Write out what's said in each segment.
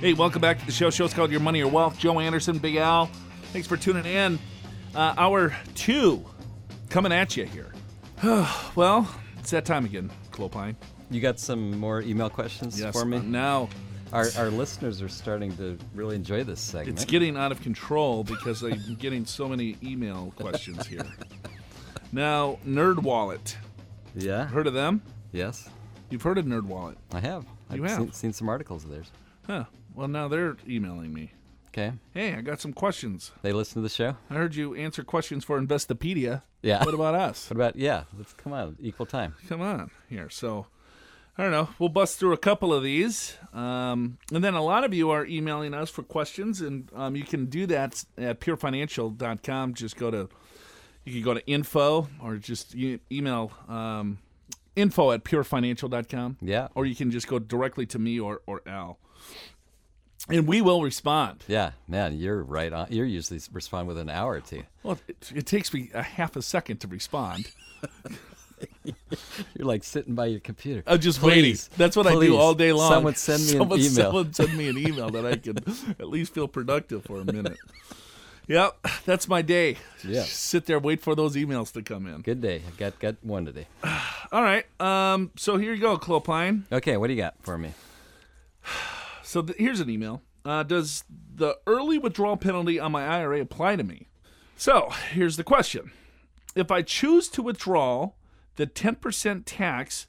Hey, welcome back to the show. Show's called Your Money or Wealth. Joe Anderson, Big Al. Thanks for tuning in. Uh, hour two coming at you here. well, it's that time again, Clopine. You got some more email questions Yes, for me? uh, now Our, our listeners are starting to really enjoy this segment. it's getting out of control because I'm getting so many email questions here. Now, NerdWallet. yeah. Heard of them? Yes, You've heard of NerdWallet. I have. You I've have? Seen, seen some articles of theirs. Huh. Well, now they're emailing me. Okay. Hey, I got some questions. They listen to the show? I heard you answer questions for Investopedia. Yeah. What about us? What about, yeah, let's come on, equal time. come on here. So, I don't know. We'll bust through a couple of these. Um, and then a lot of you are emailing us for questions, and um, you can do that at purefinancial.com. Just go to, you can go to info or just e- email um, info at purefinancial.com. Yeah. Or you can just go directly to me or, or Al. And we will respond. Yeah, man, you're right on. You're usually respond with an hour or two. Well, it, it takes me a half a second to respond. You're like sitting by your computer. I'm just waiting. That's what I do all day long. Someone send me someone, an email. Someone send me an email that I can at least feel productive for a minute. Yep, that's my day. Yeah. Sit there, wait for those emails to come in. Good day. I got got one today. All right. Um. So here you go, Clopine. Okay, what do you got for me? So here's an email. Uh, does the early withdrawal penalty on my IRA apply to me? So here's the question: If I choose to withdraw the 10% tax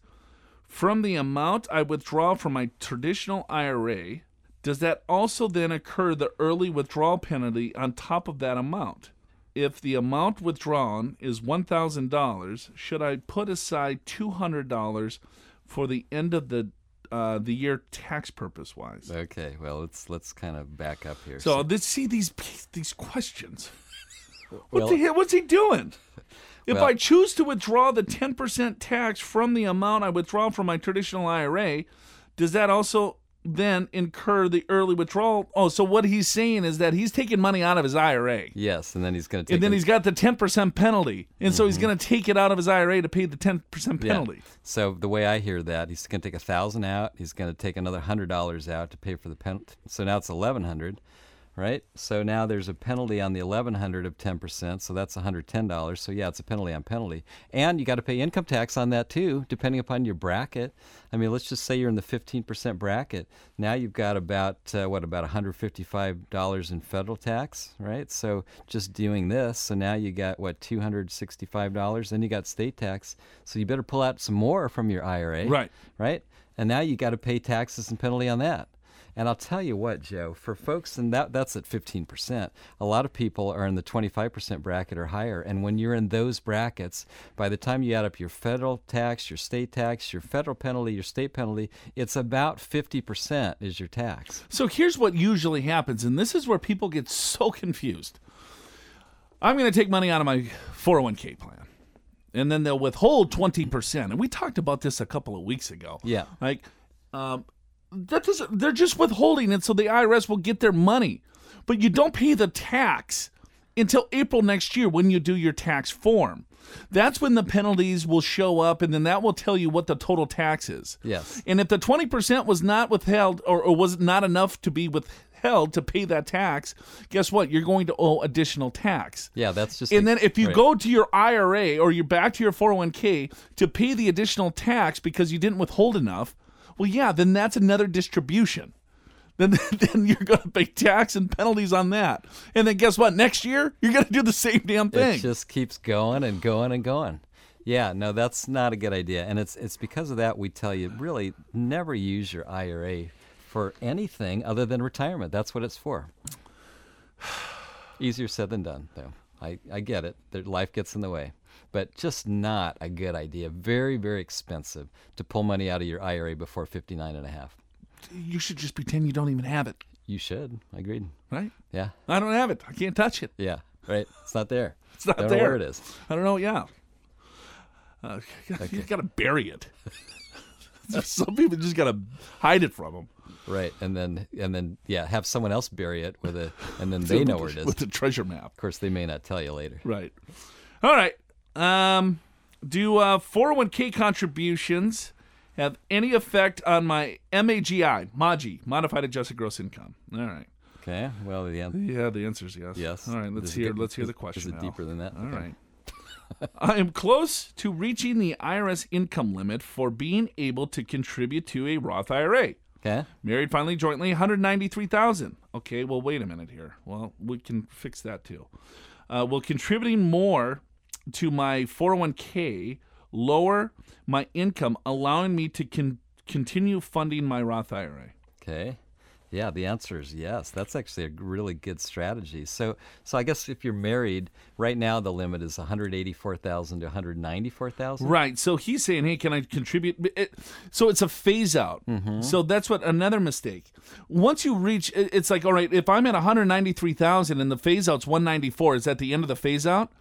from the amount I withdraw from my traditional IRA, does that also then occur the early withdrawal penalty on top of that amount? If the amount withdrawn is $1,000, should I put aside $200 for the end of the uh, the year tax purpose wise? Okay, well let's let's kind of back up here. So this, see these these questions. What Well- the hell? What's he doing? If Well- I choose to withdraw the ten percent tax from the amount I withdraw from my traditional IRA, does that also then incur the early withdrawal? Oh, so what he's saying is that he's taking money out of his IRA. yes, and then he's going to take And then he's got the ten percent penalty, and so he's mm-hmm. going to take it out of his IRA to pay the ten percent Yeah. penalty. So the way I hear that, he's going to take a thousand out. He's going to take another hundred dollars out to pay for the penalty. So now it's eleven hundred, right? So now there's a penalty on the eleven hundred of ten percent. So that's one hundred ten dollars. So yeah, it's a penalty on penalty, and you got to pay income tax on that too, depending upon your bracket. I mean, let's just say you're in the fifteen percent bracket. Now you've got about uh, what about one hundred fifty-five dollars in federal tax, right? So just doing this, so now you got what two hundred sixty-five dollars. Then you got state tax. So you better pull out some more from your IRA, Right. Right. And now you got to pay taxes and penalty on that. And I'll tell you what, Joe, for folks, and that that's at 15%. A lot of people are in the 25% bracket or higher. And when you're in those brackets, by the time you add up your federal tax, your state tax, your federal penalty, your state penalty, it's about 50% is your tax. So here's what usually happens, and this is where people get so confused. I'm going to take money out of my 401k plan, and then they'll withhold 20%. And we talked about this a couple of weeks ago. Yeah. Like, um, that doesn't, they're just withholding it so the IRS will get their money. But you don't pay the tax until April next year when you do your tax form. That's when the penalties will show up, and then that will tell you what the total tax is. Yes. And if the 20% was not withheld or, or was not enough to be withheld to pay that tax, guess what? You're going to owe additional tax. Yeah, that's just. And a- then if you right. go to your IRA or you're back to your 401k to pay the additional tax because you didn't withhold enough, well, yeah, then that's another distribution. Then, then you're going to pay tax and penalties on that. And then guess what? Next year, you're going to do the same damn thing. It just keeps going and going and going. Yeah, no, that's not a good idea. And it's it's because of that we tell you really never use your IRA for anything other than retirement. That's what it's for. Easier said than done, though. I, I get it. That life gets in the way. But just not a good idea. Very, very expensive to pull money out of your IRA before 59 and a half. you should just pretend you don't even have it. You should. I agreed. right? Yeah. I don't have it. I can't touch it. Yeah. Right. It's not there. It's not Don't there. know where it is. I don't know. Yeah. Uh, You got to bury it. Some people just got to hide it from them. Right. And then and then yeah, have someone else bury it with a and then they know where it is. with the treasure map. Of course, they may not tell you later. Right. All right. Um, do uh, 401k contributions have any effect on my MAGI, MAGI, modified adjusted gross income? All right. Okay. Well, the an- Yeah, the answer is yes. yes. All right. Let's it hear. get- let's hear is- the question. Is it Al. deeper than that? All Okay. right. I am close to reaching the IRS income limit for being able to contribute to a Roth IRA. Okay. Married filing jointly, 193,000. Okay, well wait a minute here. Well, we can fix that too. Uh, will contributing more to my 401k lower my income, allowing me to con- continue funding my Roth IRA? Okay. Yeah, the answer is yes. That's actually a really good strategy. So, so I guess if you're married, right now the limit is 184,000 to 194,000. Right. So he's saying, "Hey, can I contribute?" It, so it's a phase out. Mm-hmm. So that's what another mistake. Once you reach, it- it's like, all right, if I'm at 193,000 and the phase out's 194, is that the end of the phase out?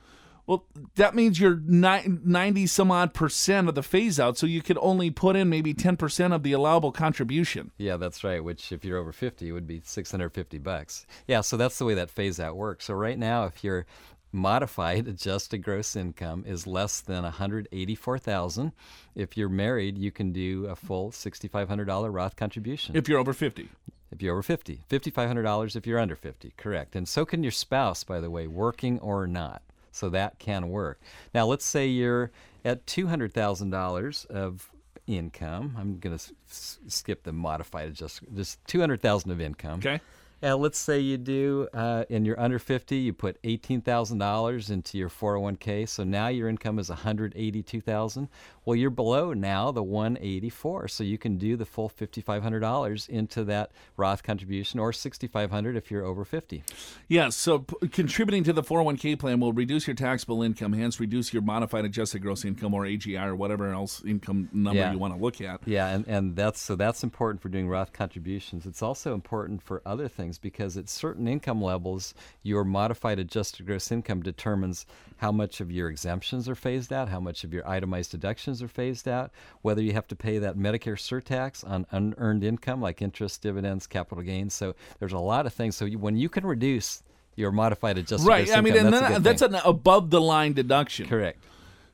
Well, that means you're 90 some odd percent of the phase out, so you could only put in maybe 10% of the allowable contribution. Yeah, that's right. Which, if you're over 50, would be 650 bucks. Yeah, so that's the way that phase out works. So right now, if your modified adjusted gross income is less than 184,000, if you're married, you can do a full $6,500 Roth contribution. If you're over 50. if you're over 50, $5,500 if you're under 50. Correct. And so can your spouse, by the way, working or not. So that can work. Now, let's say you're at $200,000 of income. I'm going to s- skip the modified adjustment, just 200,000 of income. Okay. And let's say you do, uh, and you're under 50, you put $18,000 into your 401k. So now your income is 182,000. Well, you're below now the 184. So you can do the full $5,500 into that Roth contribution or 6,500 if you're over 50. Yes, so p- contributing to the 401k plan will reduce your taxable income, hence reduce your modified adjusted gross income or AGI or whatever else income number Yeah. you want to look at. Yeah, and, and that's so that's important for doing Roth contributions. It's also important for other things because at certain income levels, your modified adjusted gross income determines how much of your exemptions are phased out, how much of your itemized deductions are phased out, whether you have to pay that Medicare surtax on unearned income like interest, dividends, capital gains. So there's a lot of things. So you, when you can reduce your modified adjusted Right. gross I mean, income, that's, a then, good that's thing. an above the line deduction. correct.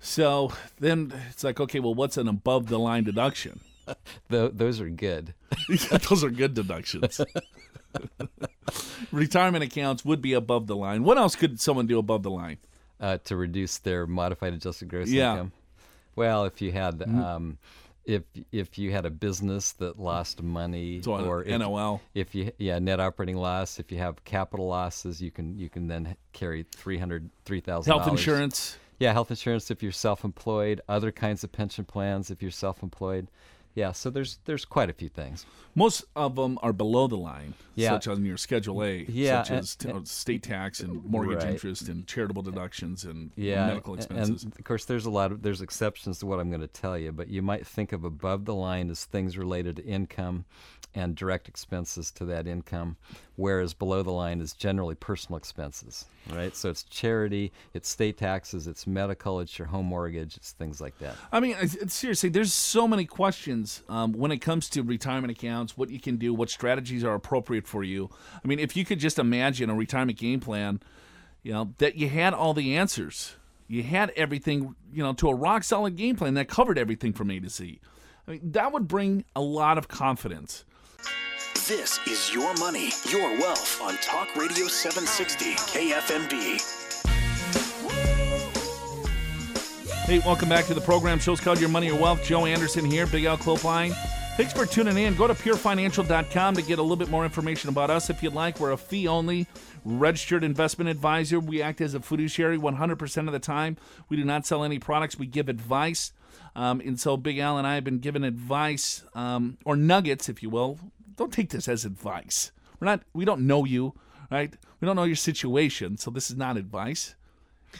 So then it's like, okay, well, what's an above the line deduction? Tho- those are good. Those are good deductions. Retirement accounts would be above the line. What else could someone do above the line? uh, to reduce their modified adjusted gross Yeah. Mm-hmm. income? Well, if you had um, if if you had a business that lost money, So, or if, NOL. if you yeah net operating loss, if you have capital losses, you can you can then carry three hundred three thousand Health insurance. Yeah, health insurance if you're self-employed, other kinds of pension plans if you're self-employed. Yeah, so there's there's quite a few things. Most of them are below the line, Yeah. such as your Schedule A, Yeah, such and- as t- uh, state tax and mortgage Right. interest and charitable deductions and yeah, medical expenses. And of course, there's a lot of there's exceptions to what I'm going to tell you, but you might think of above the line as things related to income and direct expenses to that income, whereas below the line is generally personal expenses, right? So it's charity, it's state taxes, it's medical, it's your home mortgage, it's things like that. I mean, seriously, there's so many questions um, when it comes to retirement accounts, what you can do, what strategies are appropriate for you. I mean, if you could just imagine a retirement game plan, you know, that you had all the answers, you had everything, you know, to a rock solid game plan that covered everything from A to Z. I mean, that would bring a lot of confidence. This is Your Money, Your Wealth on Talk Radio 760 KFMB. Hey, welcome back to the program. Show's called Your Money Your Wealth. Joe Anderson here, Big Al Clopine. Thanks for tuning in. Go to purefinancial.com to get a little bit more information about us if you'd like. We're a fee only registered investment advisor. We act as a fiduciary 100% of the time. We do not sell any products, we give advice. Um, and so Big Al and I have been given advice, um, or nuggets, if you will. Don't take this as advice. We're not, we don't know you, right? We don't know your situation, so this is not advice.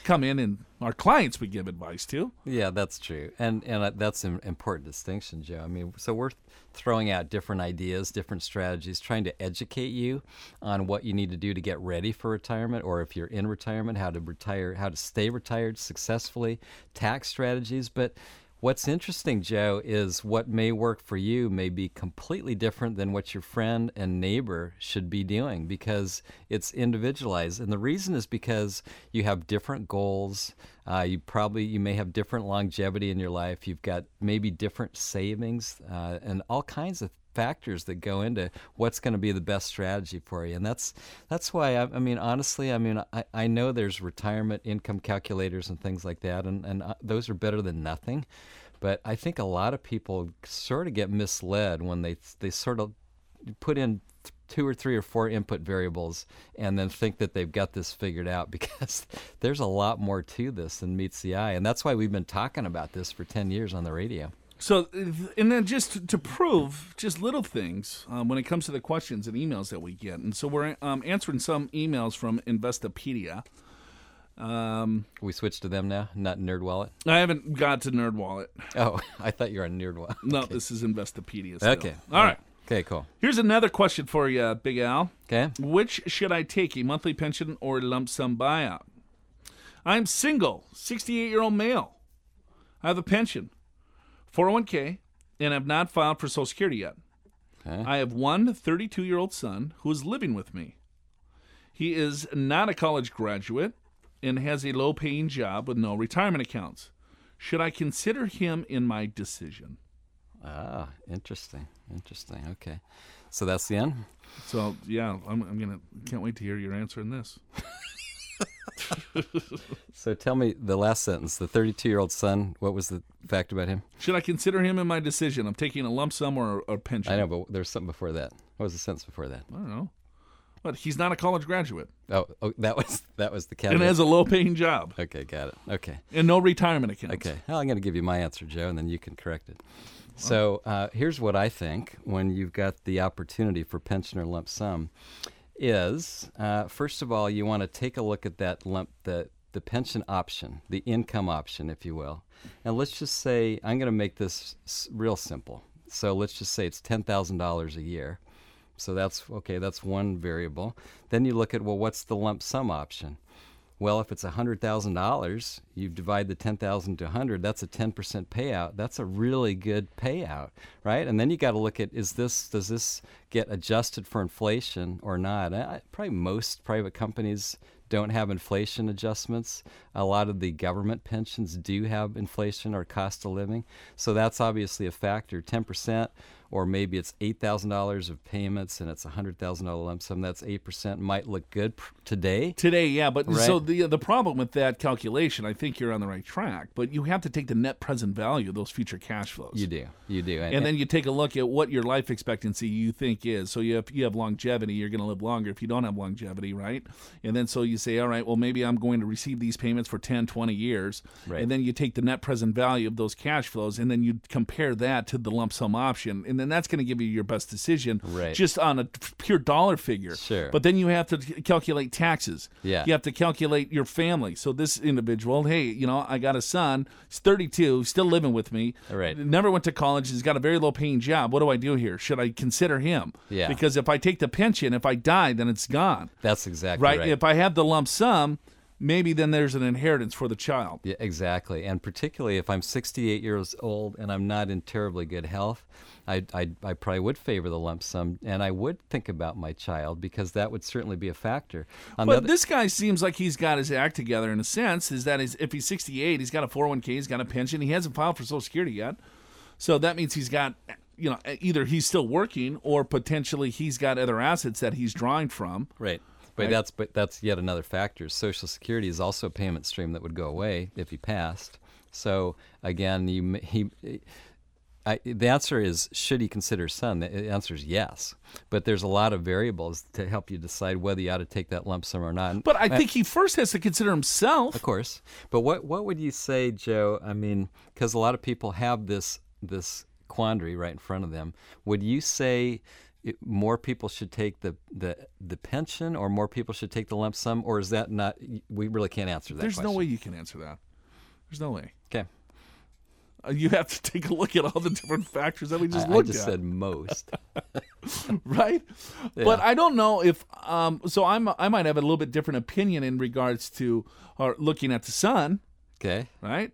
come in and our clients we give advice to. Yeah, that's true, and and uh, that's an important distinction, Joe. I mean, so we're throwing out different ideas, different strategies, trying to educate you on what you need to do to get ready for retirement, or if you're in retirement, how to retire, how to stay retired successfully, tax strategies, but What's interesting, Joe, is what may work for you may be completely different than what your friend and neighbor should be doing because it's individualized. And the reason is because you have different goals. Uh, you probably you may have different longevity in your life. You've got maybe different savings uh, and all kinds of factors that go into what's going to be the best strategy for you. And that's that's why I, I mean honestly I mean I, I know there's retirement income calculators and things like that and, and uh, those are better than nothing. But I think a lot of people sort of get misled when they they sort of put in two or three or four input variables and then think that they've got this figured out because there's a lot more to this than meets the eye. And that's why we've been talking about this for 10 years on the radio so, and then just to prove just little things um, when it comes to the questions and emails that we get. And so we're um, answering some emails from Investopedia. Um, we switched to them now, not NerdWallet. I haven't got to NerdWallet. Oh, I thought you were on NerdWallet. No, this is Investopedia. Still. Okay. All right. Okay, cool. Here's another question for you, Big Al. Okay. Which should I take, a monthly pension or lump sum buyout? I'm single, 68 year old male. I have a pension. 401k, and have not filed for Social Security yet. Okay. I have one 32 year old son who is living with me. He is not a college graduate and has a low paying job with no retirement accounts. Should I consider him in my decision? Ah, interesting. Interesting. Okay. So that's the end? So, yeah, I'm, I'm going to, can't wait to hear your answer in this. so tell me the last sentence. The 32 year old son, what was the fact about him? Should I consider him in my decision i'm taking a lump sum or a pension? I know, but there's something before that. What was the sentence before that? I don't know. But he's not a college graduate. Oh, oh that was that was the caveat. And has a low paying job. Okay, got it. Okay. And no retirement account. Okay. Well, I'm going to give you my answer, Joe, and then you can correct it. So uh, here's what I think when you've got the opportunity for pension or lump sum is uh, first of all, you want to take a look at that lump, the, the pension option, the income option, if you will. And let's just say, I'm going to make this real simple. So let's just say it's $10,000 a year. So that's okay, that's one variable. Then you look at, well, what's the lump sum option? Well, if it's $100,000, you divide the 10,000 to 100, that's a 10% payout. That's a really good payout, right? And then you got to look at is this does this get adjusted for inflation or not? I, probably most private companies don't have inflation adjustments. A lot of the government pensions do have inflation or cost of living. So that's obviously a factor. 10% or maybe it's $8,000 of payments and it's a $100,000 lump sum. That's 8%. Might look good pr- today. Today, yeah. But right? so the, the problem with that calculation, I think you're on the right track, but you have to take the net present value of those future cash flows. You do. You do. And, and then you take a look at what your life expectancy you think is. So you have, you have longevity, you're going to live longer if you don't have longevity, right? And then so you say, all right, well, maybe I'm going to receive these payments for 10, 20 years. Right. And then you take the net present value of those cash flows and then you compare that to the lump sum option. And then that's going to give you your best decision right. just on a pure dollar figure. Sure. But then you have to calculate taxes. Yeah. You have to calculate your family. So this individual, hey, you know, I got a son. He's 32, still living with me. Right. Never went to college. He's got a very low paying job. What do I do here? Should I consider him? Yeah. Because if I take the pension, if I die, then it's gone. That's exactly right. right. If I have the lump sum, maybe then there's an inheritance for the child. Yeah, exactly. And particularly if I'm 68 years old and I'm not in terribly good health, I, I, I probably would favor the lump sum, and I would think about my child because that would certainly be a factor. On but other, this guy seems like he's got his act together in a sense. Is that he's, if he's 68, he's got a 401k, he's got a pension, he hasn't filed for Social Security yet, so that means he's got you know either he's still working or potentially he's got other assets that he's drawing from. Right. But right? that's but that's yet another factor. Social Security is also a payment stream that would go away if he passed. So again, you he. I, the answer is should he consider son? The answer is yes, but there's a lot of variables to help you decide whether you ought to take that lump sum or not. But I uh, think he first has to consider himself. Of course. But what what would you say, Joe? I mean, because a lot of people have this this quandary right in front of them. Would you say it, more people should take the, the the pension, or more people should take the lump sum, or is that not? We really can't answer that. There's question. no way you can answer that. There's no way. Okay, Uh, you have to take a look at all the different factors that we just I, I just at. said most. right? But I don't know if um so I'm I might have a little bit different opinion in regards to or looking at the son, Okay, right?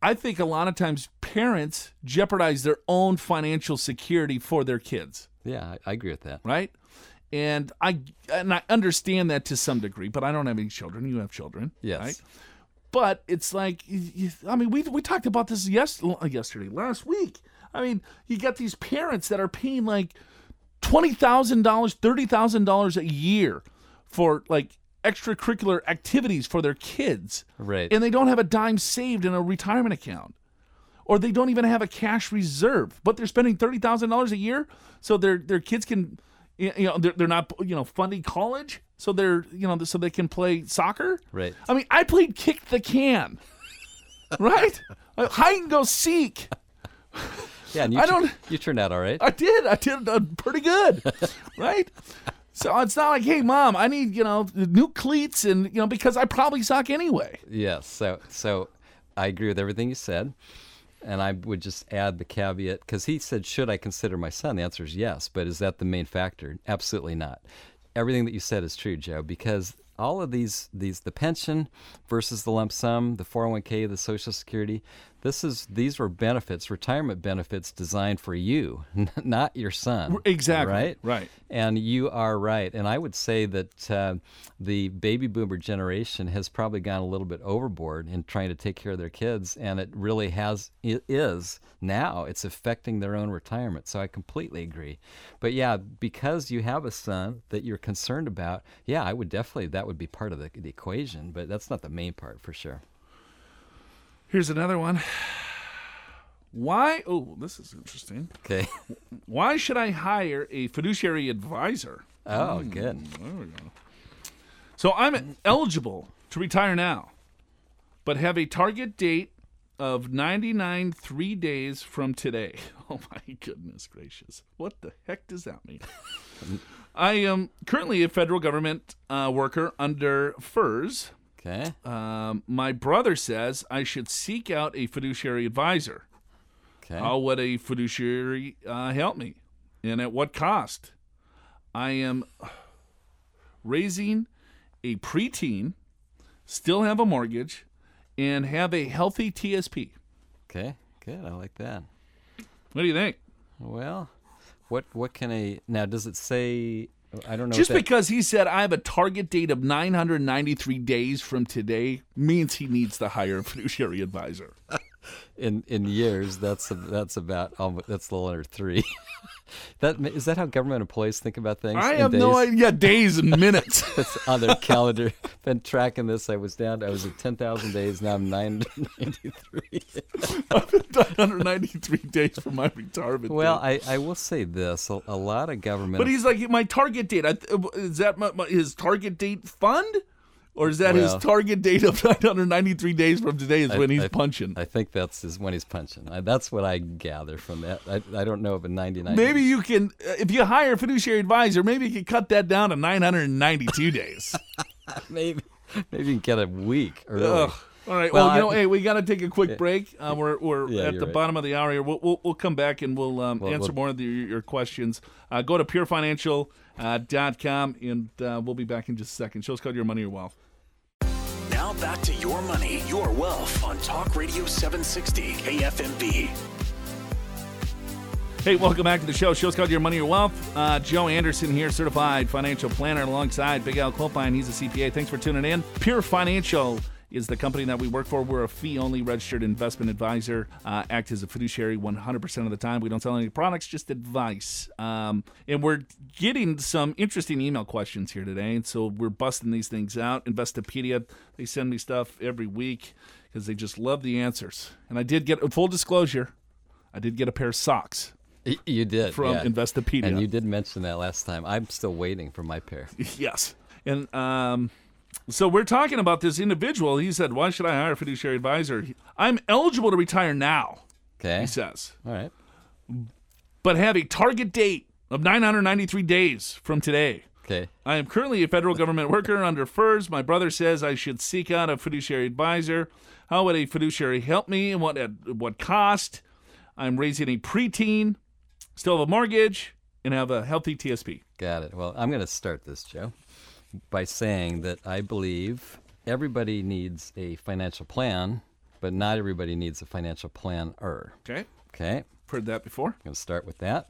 I think a lot of times parents jeopardize their own financial security for their kids, yeah, I, I agree with that. right? And I and I understand that to some degree, but I don't have any children. You have children, Yes. right? But it's like, I mean, we we talked about this yes, yesterday, last week. I mean, you got these parents that are paying like twenty thousand dollars, thirty thousand dollars a year for like extracurricular activities for their kids, Right. and they don't have a dime saved in a retirement account, or they don't even have a cash reserve, but they're spending thirty thousand dollars a year so their their kids can, you know, they're, they're not you know funding college, so they're you know so they can play soccer. Right. I mean, I played kick the can, right? Hide and go seek. Yeah, I don't- You turned out all right. I did. I did uh, pretty good, right? So it's not like, hey, mom, I need you know new cleats, and you know because I probably suck anyway. Yes. So so I agree with everything you said. And I would just add the caveat because he said, Should I consider my son? The answer is yes. But is that the main factor? Absolutely not. Everything that you said is true, Joe, because all of these, these the pension versus the lump sum, the 401k, the Social Security, this is these were benefits, retirement benefits designed for you, not your son. Exactly. Right? Right. And you are right. And I would say that uh, the baby boomer generation has probably gone a little bit overboard in trying to take care of their kids. And it really has, it is now, it's affecting their own retirement. So I completely agree. But yeah, because you have a son that you're concerned about, yeah, I would definitely, that would be part of the, the equation. But that's not the main part for sure. Here's another one. Why? Oh, this is interesting. Okay. Why should I hire a fiduciary advisor? Oh, good. There we go. So I'm eligible to retire now, but have a target date of 99 three days from today. Oh my goodness gracious. What the heck does that mean? I am currently a federal government uh, worker under FERS. Okay. Um, my brother says I should seek out a fiduciary advisor. Okay. How would a fiduciary uh, help me? And at what cost? I am raising a preteen, still have a mortgage, and have a healthy TSP. Okay. Good. I like that. What do you think? Well, what what can a now does it say? I don't know. Just that, because he said I have a target date of 993 days from today means he needs to hire a fiduciary advisor. In in years that's a, that's about almost, that's a little under three. that is that how government employees think about things? I have no days? idea. Days and minutes. It's on their calendar. Been tracking this. I was down. I was at ten thousand days. Now I'm nine ninety three. 993 days from my retirement. Well, date. I, I will say this: a, a lot of government. but he's like my target date. I, is that my, my, his target date fund, or is that his target date of 993 days from today? Is I- when he's I- punching. I think that's is when he's punching. I, that's what I gather from that. I, I don't know of a ninety nine. maybe you can, uh, if you hire a fiduciary advisor, maybe you can cut that down to 992 days. maybe maybe you can get a week early. All right. Well, Well, you know, I- hey, we got to take a quick break. Uh, we're we're Yeah, at the right. bottom of the hour here. We'll we'll, we'll come back and we'll um, Well, answer we'll- more of the, your questions. Uh, go to purefinancial.com uh, dot com, and uh, we'll be back in just a second. Show's called Your Money or Wealth. Now back to your money, your wealth on Talk Radio 760 KFMB. Hey, welcome back to the show. Show's called Your Money Your Wealth. Uh, Joe Anderson here, certified financial planner, alongside Big Al Clopine. He's a CPA. Thanks for tuning in. Pure Financial is the company that we work for. We're a fee-only registered investment advisor. Uh, act as a fiduciary 100% of the time. We don't sell any products, just advice. Um, and we're getting some interesting email questions here today, and so we're busting these things out. Investopedia, they send me stuff every week because they just love the answers. And I did get a full disclosure. I did get a pair of socks You did from yeah. Investopedia. and you did mention that last time. I'm still waiting for my pair. yes. And um, so we're talking about this individual. He said, Why should I hire a fiduciary advisor? I'm eligible to retire now, Okay. he says, All right. but have a target date of 993 days from today. Okay. I am currently a federal government worker under FERS. My brother says I should seek out a fiduciary advisor. How would a fiduciary help me and what at what cost? I'm raising a preteen, still have a mortgage, and have a healthy TSP. Got it. Well, I'm going to start this, Joe, by saying that I believe everybody needs a financial plan, but not everybody needs a financial planner. Okay. Okay. Heard that before. I'm going to start with that.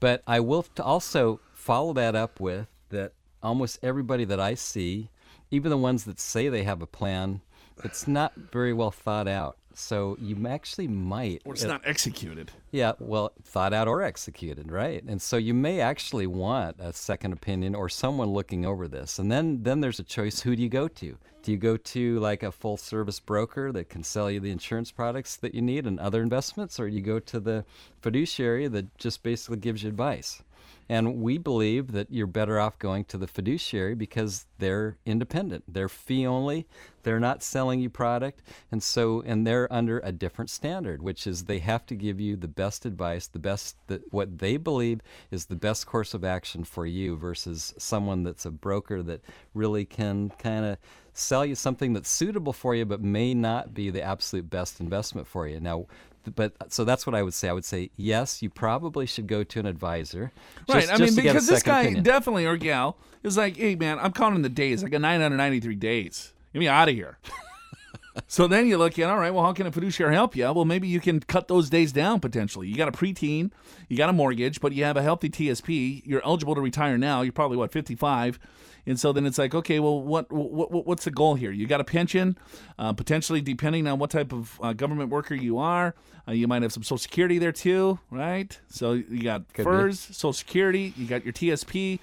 But I will also follow that up with that almost everybody that I see, even the ones that say they have a plan, it's not very well thought out. So you actually might. Or it's not executed. Yeah, well, thought out or executed, right? And so you may actually want a second opinion or someone looking over this. And then then there's a choice who do you go to? Do you go to like a full service broker that can sell you the insurance products that you need and other investments or you go to the fiduciary that just basically gives you advice? And we believe that you're better off going to the fiduciary because they're independent. They're fee only. They're not selling you product. And so, and they're under a different standard, which is they have to give you the best advice, the best, the, what they believe is the best course of action for you versus someone that's a broker that really can kind of sell you something that's suitable for you but may not be the absolute best investment for you. Now, but so that's what I would say. I would say yes, you probably should go to an advisor. Right. just- I mean, because this guy opinion. definitely or gal is like, hey man, I'm counting the days. I got 993 days. Get me out of here. so then you look at, all right, well, how can a fiduciary help you? Well, maybe you can cut those days down potentially. You got a preteen, you got a mortgage, but you have a healthy TSP. You're eligible to retire now. You're probably what 55. And so then it's like, okay, well, what, what what- what's the goal here? You got a pension, uh, potentially depending on what type of uh, government worker you are. Uh, you might have some Social Security there too, right? So you got be. FERS, Social Security, you got your TSP.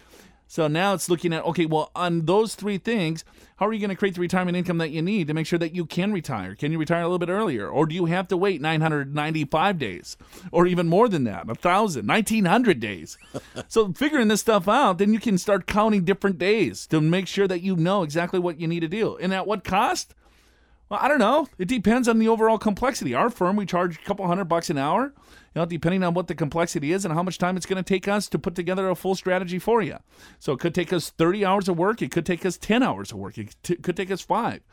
So now it's looking at okay, well, on those three things, how are you going to create the retirement income that you need to make sure that you can retire? Can you retire a little bit earlier, or do you have to wait 995 days, or even more than that, a thousand, 1900 days? so figuring this stuff out, then you can start counting different days to make sure that you know exactly what you need to do, and at what cost. Well, I don't know. It depends on the overall complexity. Our firm, we charge a couple hundred bucks an hour, you know, depending on what the complexity is and how much time it's going to take us to put together a full strategy for you. So it could take us 30 hours of work. It could take us 10 hours of work. It t- could take us five.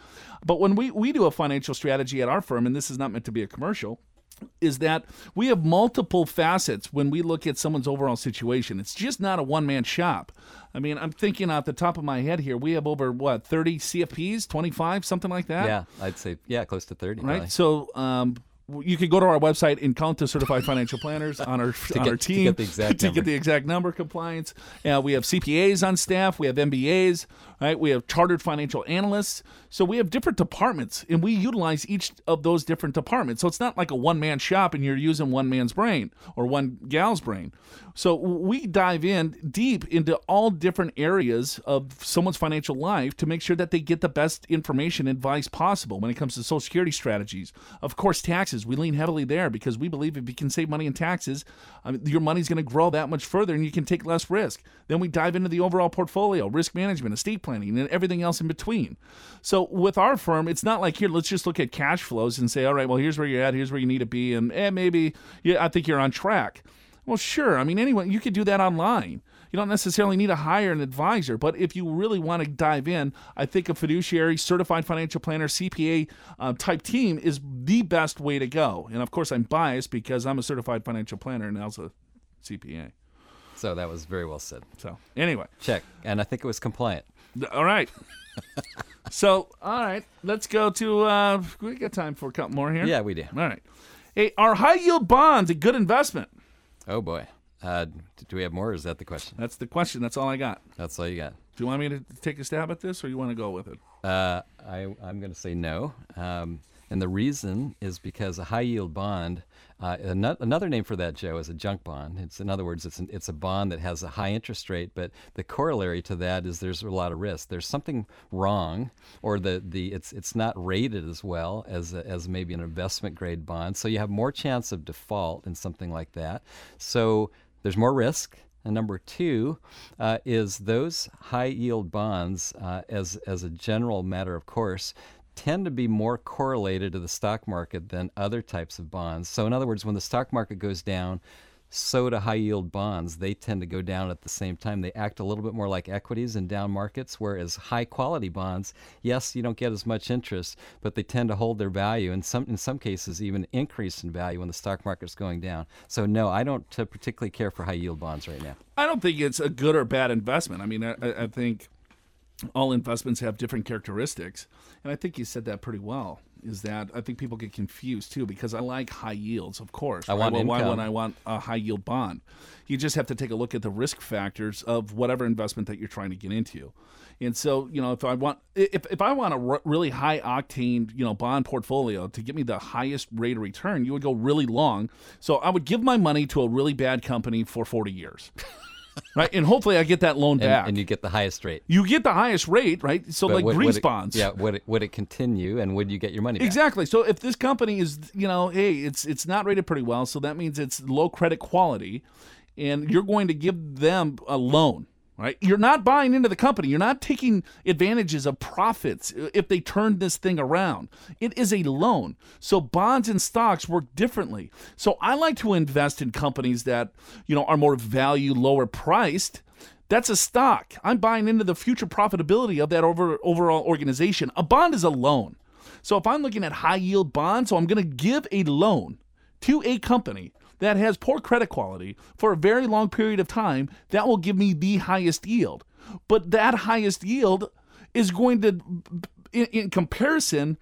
But when we, we do a financial strategy at our firm, and this is not meant to be a commercial, is that we have multiple facets when we look at someone's overall situation. It's just not a one man shop. I mean, I'm thinking off the top of my head here, we have over what, 30 CFPs, 25, something like that? yeah, I'd say yeah, close to thirty. Right. probably. So, um, you can go to our website and count the certified financial planners on our on get- our to team get the exact to number. get the exact number compliance. Uh, we have CPAs on staff. We have MBAs. Right. We have chartered financial analysts. So we have different departments, and we utilize each of those different departments. So it's not like a one man shop, and you're using one man's brain or one gal's brain. So we dive in deep into all different areas of someone's financial life to make sure that they get the best information and advice possible when it comes to social security strategies. Of course, taxes. We lean heavily there because we believe if you can save money in taxes, mean, your money's going to grow that much further and you can take less risk. Then we dive into the overall portfolio, risk management, estate planning, and everything else in between. So with our firm, it's not like here, let's just look at cash flows and say, all right, well, here's where you're at, here's where you need to be, and eh, maybe yeah, I think you're on track. Well, sure. I mean, anyone you could do that online. You don't necessarily need to hire an advisor, but if you really want to dive in, I think a fiduciary, certified financial planner, CPA uh, type team is the best way to go. And of course, I'm biased because I'm a certified financial planner and also a CPA. So that was very well said. So anyway, Check, and I think it was compliant. All right. so all right, let's go to. Uh, we got time for a couple more here. Yeah, we do. All right. Hey, are high yield bonds a good investment? Oh boy, uh, do we have more? Or is that the question? That's the question. That's all I got. That's all you got. Do you want me to take a stab at this, or you want to go with it? Uh, I, I'm going to say no. Um, and the reason is because a high yield bond, uh, another name for that, Joe, is a junk bond. It's in other words, it's an, it's a bond that has a high interest rate, but the corollary to that is there's a lot of risk. There's something wrong, or the, the it's it's not rated as well as a, as maybe an investment grade bond. So you have more chance of default in something like that. So there's more risk. And number two uh, is those high yield bonds, uh, as, as a general matter of course, tend to be more correlated to the stock market than other types of bonds. So, in other words, when the stock market goes down, so do high yield bonds. They tend to go down at the same time. They act a little bit more like equities in down markets, whereas high quality bonds, yes, you don't get as much interest, but they tend to hold their value and some in some cases even increase in value when the stock market's going down. So no, I don't uh, particularly care for high yield bonds right now. I don't think it's a good or bad investment. I mean, I, I think all investments have different characteristics, and I think you said that pretty well. Is that I think people get confused too because I like high yields, of course. I want Why, why would I want a high yield bond? You just have to take a look at the risk factors of whatever investment that you're trying to get into. And so, you know, if I want if, if I want a r- really high octane, you know, bond portfolio to get me the highest rate of return, you would go really long. So I would give my money to a really bad company for 40 years. right? And hopefully I get that loan And, back. and you get the highest rate. you get the highest rate, right? So But like would- would it- bonds. Yeah, would it, would it continue and would you get your money back? Exactly. So if this company is, you know, hey, it's it's not rated pretty well, so that means it's low credit quality, and you're going to give them a loan, right? You're not buying into the company. You're not taking advantages of profits if they turn this thing around. It is a loan. So bonds and stocks work differently. So I like to invest in companies that, you know, are more value, lower priced. That's a stock. I'm buying into the future profitability of that over, overall organization. A bond is a loan. So if I'm looking at high yield bonds, so I'm going to give a loan to a company that has poor credit quality for a very long period of time, that will give me the highest yield. But that highest yield is going to, in, in comparison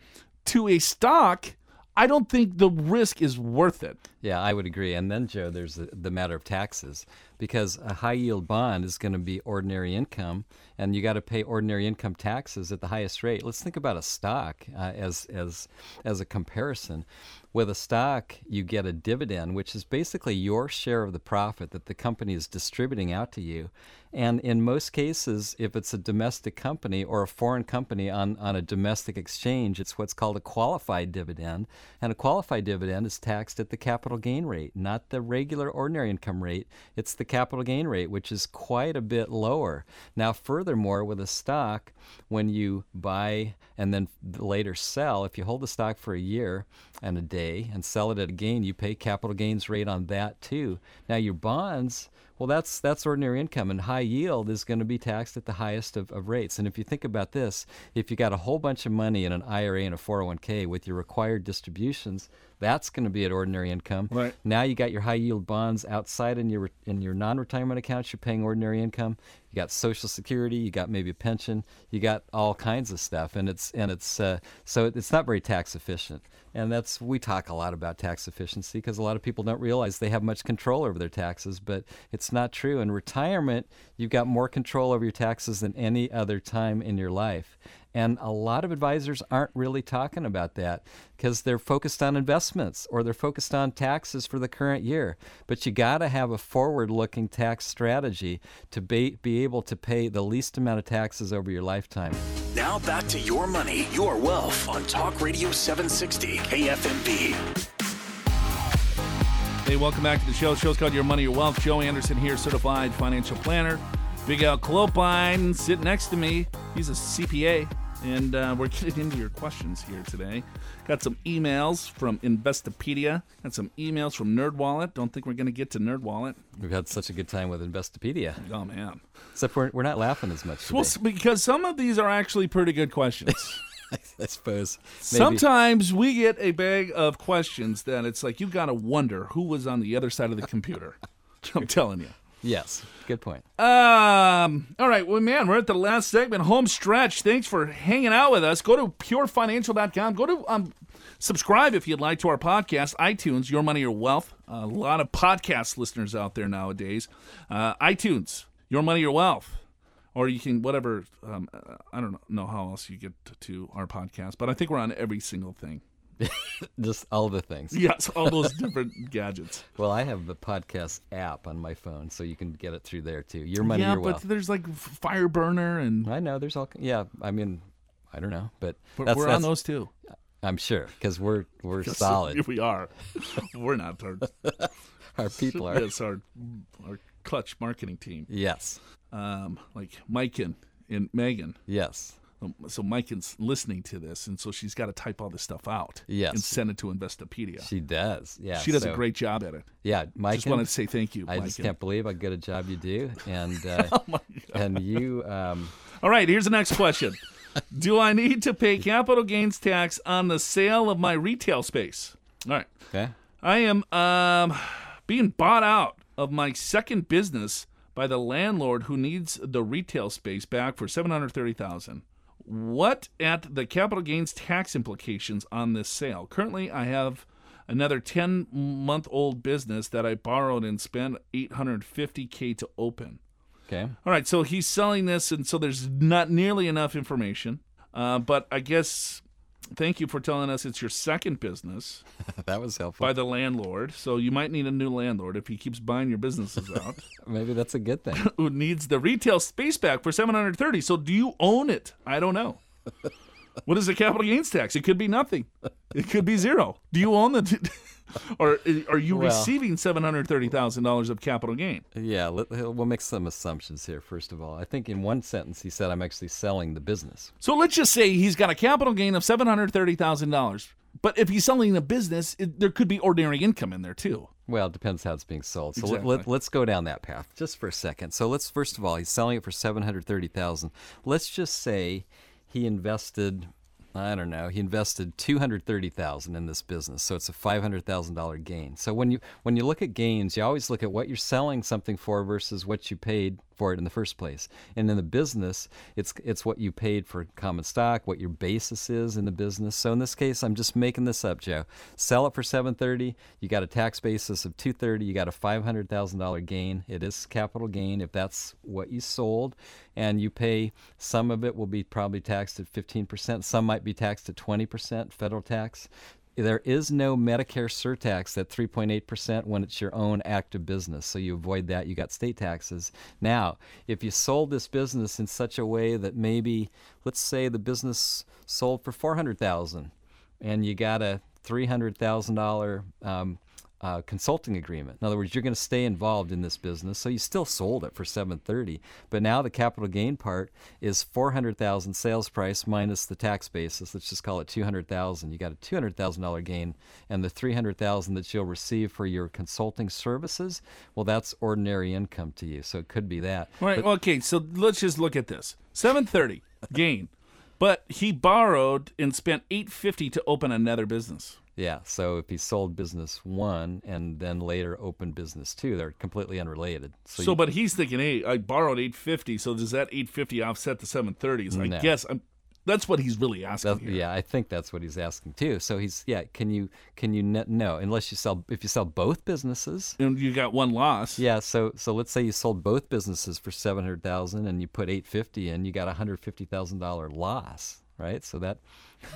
to a stock, I don't think the risk is worth it. Yeah, I would agree. And then, Joe, there's the, the matter of taxes because a high yield bond is going to be ordinary income, and you got to pay ordinary income taxes at the highest rate. Let's think about a stock uh, as as as a comparison. With a stock, you get a dividend, which is basically your share of the profit that the company is distributing out to you. And in most cases, if it's a domestic company or a foreign company on, on a domestic exchange, it's what's called a qualified dividend. And a qualified dividend is taxed at the capital gain rate, not the regular ordinary income rate. It's the capital gain rate, which is quite a bit lower. Now, furthermore, with a stock, when you buy and then later sell, if you hold the stock for a year and a day and sell it at a gain, you pay capital gains rate on that too. Now, your bonds, well, that's that's ordinary income, and high yield is going to be taxed at the highest of, of rates. And if you think about this, if you got a whole bunch of money in an IRA and a 401k with your required distributions, that's going to be at ordinary income. Right. Now you got your high yield bonds outside in your in your non-retirement accounts. You're paying ordinary income. You got Social Security. You got maybe a pension. You got all kinds of stuff, and it's and it's uh, so it's not very tax efficient. And that's we talk a lot about tax efficiency because a lot of people don't realize they have much control over their taxes, but it's not true. In retirement, you've got more control over your taxes than any other time in your life. And a lot of advisors aren't really talking about that because they're focused on investments or they're focused on taxes for the current year. But you got to have a forward looking tax strategy to be, be able to pay the least amount of taxes over your lifetime. Now back to your money, your wealth on Talk Radio 760 KFMB. Hey, welcome back to the show. The show's called Your Money, Your Wealth. Joe Anderson here, certified financial planner. Big Al Clopine sitting next to me. He's a CPA, and uh, we're getting into your questions here today. Got some emails from Investopedia. Got some emails from NerdWallet. Don't think we're going to get to NerdWallet. We've had such a good time with Investopedia, Oh man, except we're, we're not laughing as much. Today, s- because some of these are actually pretty good questions. I suppose. Maybe. Sometimes we get a bag of questions that it's like you got to wonder who was on the other side of the computer. I'm telling you. Yes, good point. Um. All right. Well, man, we're at the last segment, home stretch. Thanks for hanging out with us. Go to purefinancial.com. Go to um, subscribe if you'd like to our podcast, iTunes, Your Money, Your Wealth. a lot of podcast listeners out there nowadays. Uh, iTunes, Your Money, Your Wealth. Or you can, whatever, um, I don't know how else you get to our podcast, but I think we're on every single thing. Just all the things. Yes, all those different gadgets. Well, I have the podcast app on my phone, so you can get it through there too. Your money, yeah, your but wealth. there's like Fireburner and I know there's all. Yeah, I mean, I don't know, but we're, that's, we're on those too. I'm sure because we're we're solid. If we are. We're not. Our, Our people are. yes, our our clutch marketing team, Yes, um, like Mike and, and Megan. yes. Um, So Mike is listening to this, and so she's got to type all this stuff out. Yes. And send it to Investopedia. She does. Yeah. She does so- a great job at it. Yeah, Mike. Just wanted to say thank you, I Mike. just can't believe how good a job you do, and uh, Oh and you. Um, All right, here's the next question. Do I need to pay capital gains tax on the sale of my retail space? All right. okay. I am um, being bought out of my second business by the landlord who needs the retail space back for seven hundred thirty thousand. What at the capital gains tax implications on this sale? Currently, I have another ten month old business that I borrowed and spent eight hundred fifty k to open. Okay. All right, so he's selling this, and so there's not nearly enough information. Uh, but I guess thank you for telling us it's your second business that was helpful. by the landlord. So you might need a new landlord if he keeps buying your businesses out. Maybe that's a good thing. who needs the retail space back for 730? So do you own it? I don't know. What is the capital gains tax? It could be nothing. It could be zero. Do you own the? or are you Well- receiving seven hundred thirty thousand dollars of capital gain? Yeah, let, we'll make some assumptions here. First of all, I think in one sentence he said, "I'm actually selling the business." So let's just say he's got a capital gain of seven hundred thirty thousand dollars. But if he's selling a business, it, there could be ordinary income in there too. Well, it depends how it's being sold. So Exactly. let, let, us go down that path just for a second. So let's first of all, he's selling it for seven hundred thirty thousand. Let's just say he invested. I don't know. He invested two hundred thirty thousand in this business, so it's a five hundred thousand dollar gain. So when you when you look at gains, you always look at what you're selling something for versus what you paid for it in the first place. And in the business, it's it's what you paid for common stock, what your basis is in the business. So in this case, I'm just making this up, Joe. Sell it for 730. You got a tax basis of 230. You got a $500,000 gain. It is capital gain if that's what you sold, and you pay. Some of it will be probably taxed at 15%. Some might be taxed at 20% federal tax. There is no Medicare surtax at 3.8% when it's your own active business. So you avoid that. You got state taxes. Now, if you sold this business in such a way that maybe, let's say the business sold for 400000 and you got a $300,000 um, uh, consulting agreement. In other words, you're going to stay involved in this business, so you still sold it for 730. But now the capital gain part is 400,000 sales price minus the tax basis. Let's just call it 200,000. You got a $200,000 gain, and the 300,000 that you'll receive for your consulting services, well, that's ordinary income to you. So it could be that. Right. okay. So let's just look at this. Seven thirty gain, but he borrowed and spent eight fifty to open another business. Yeah. So if he sold business one and then later opened business two, they're completely unrelated. So, you- but he's thinking, hey, I borrowed eight fifty. So does that eight fifty offset the seven thirties? I No. guess I'm, that's what he's really asking. That, yeah, I think that's what he's asking too. So he's yeah. Can you can you net no unless you sell if you sell both businesses. And you got one loss. Yeah, so so let's say you sold both businesses for seven hundred thousand and you put eight fifty in, you got a hundred fifty thousand dollar loss, right? So that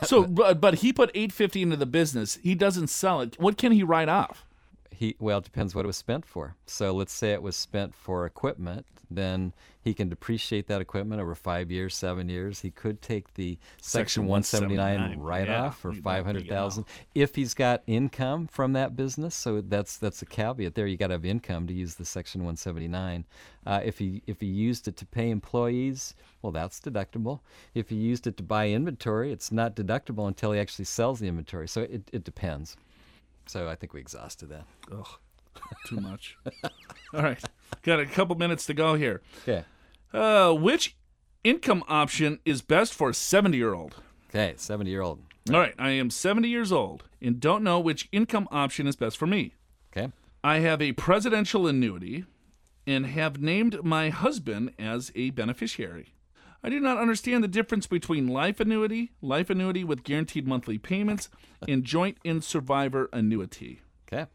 So, but, but he put eight fifty into the business. He doesn't sell it. What can he write off? He well it depends what it was spent for. So let's say it was spent for equipment, then he can depreciate that equipment over five years, seven years. He could take the Section Section 179 179, write yeah, off for five hundred thousand if he's got income from that business. So that's that's a caveat there. You got to have income to use the Section 179. Uh, if he if he used it to pay employees, well, that's deductible. If he used it to buy inventory, it's not deductible until he actually sells the inventory. So it, it depends. So I think we exhausted that. Ugh, too much. All right, got a couple minutes to go here. Okay. Uh, which income option is best for a seventy-year-old? Okay, 70 year old. All right, I am 70 years old and don't know which income option is best for me. Okay. I have a Prudential annuity and have named my husband as a beneficiary. I do not understand the difference between life annuity, life annuity with guaranteed monthly payments, and joint in survivor annuity. Okay.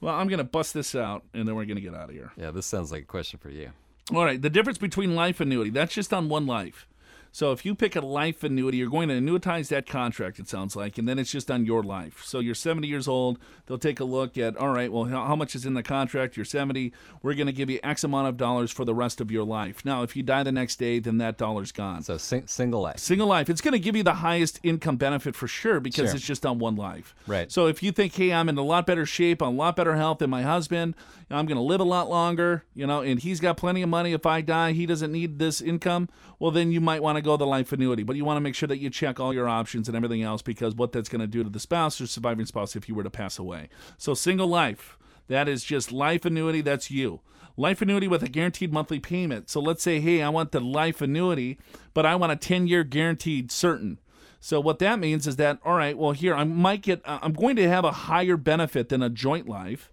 Well, I'm going to bust this out and then we're going to get out of here. Yeah, this sounds like a question for you. All right, the difference between life annuity, that's just on one life. So if you pick a life annuity, you're going to annuitize that contract, it sounds like, and then it's just on your life. So you're 70 years old, they'll take a look at, all right, well, how, much is in the contract? You're 70, we're going to give you X amount of dollars for the rest of your life. Now, if you die the next day, then that dollar's gone. So sing, single life. Single life, it's going to give you the highest income benefit for sure because Sure. it's just on one life. Right. So if you think, hey, I'm in a lot better shape, I'm a lot better health than my husband, I'm going to live a lot longer, you know, and he's got plenty of money. If I die, he doesn't need this income. Well, then you might want to go the life annuity, but you want to make sure that you check all your options and everything else because what that's going to do to the spouse or surviving spouse if you were to pass away. So, single life, that is just life annuity, that's you. Life annuity with a guaranteed monthly payment. So, let's say, hey, I want the life annuity, but I want a 10 year guaranteed certain. So what that means is that all right, well here I might get uh, I'm going to have a higher benefit than a joint life.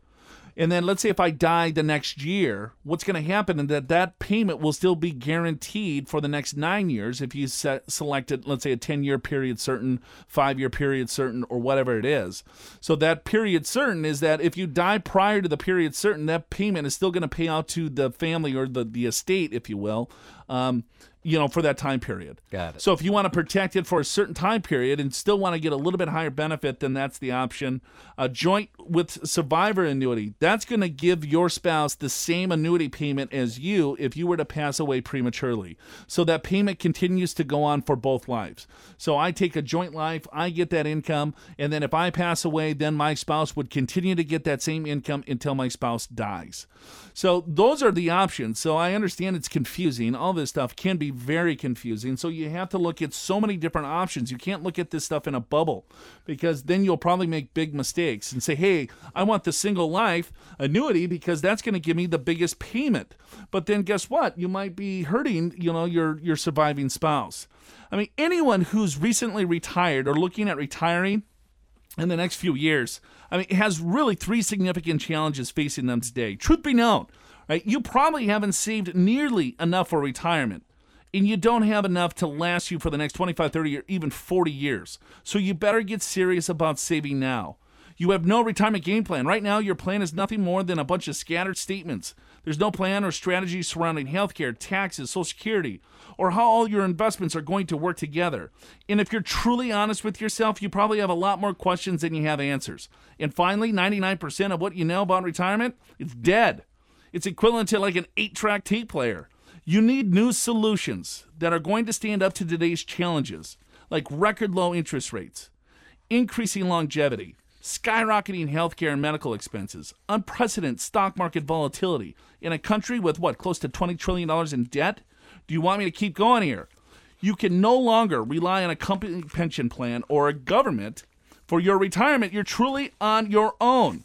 And then let's say if I die the next year, what's going to happen is that that payment will still be guaranteed for the next nine years if you set, selected, let's say, a 10 year period certain, five year period certain, or whatever it is. So that period certain is that if you die prior to the period certain, that payment is still going to pay out to the family or the, the estate, if you will. Um, you know, for that time period. Got it. So if you want to protect it for a certain time period and still want to get a little bit higher benefit, then that's the option. A joint with survivor annuity, that's going to give your spouse the same annuity payment as you if you were to pass away prematurely. So that payment continues to go on for both lives. So I take a joint life, I get that income, and then if I pass away, then my spouse would continue to get that same income until my spouse dies. So those are the options. So I understand it's confusing. All this stuff can be very confusing. So you have to look at so many different options. You can't look at this stuff in a bubble because then you'll probably make big mistakes and say, hey, I want the single life annuity because that's going to give me the biggest payment. But then guess what? You might be hurting, you know, your your surviving spouse. I mean, anyone who's recently retired or looking at retiring in the next few years, I mean, has really three significant challenges facing them today. Truth be known, right? You probably haven't saved nearly enough for retirement and you don't have enough to last you for the next 25, 30, or even 40 years. So you better get serious about saving now. You have no retirement game plan. Right now, your plan is nothing more than a bunch of scattered statements. There's no plan or strategy surrounding healthcare, taxes, Social Security, or how all your investments are going to work together. And if you're truly honest with yourself, you probably have a lot more questions than you have answers. And finally, 99% of what you know about retirement is dead. It's equivalent to like an eight track tape player. You need new solutions that are going to stand up to today's challenges, like record low interest rates, increasing longevity, skyrocketing healthcare and medical expenses, unprecedented stock market volatility in a country with what, close to $20 trillion in debt? Do you want me to keep going here? You can no longer rely on a company pension plan or a government for your retirement. You're truly on your own.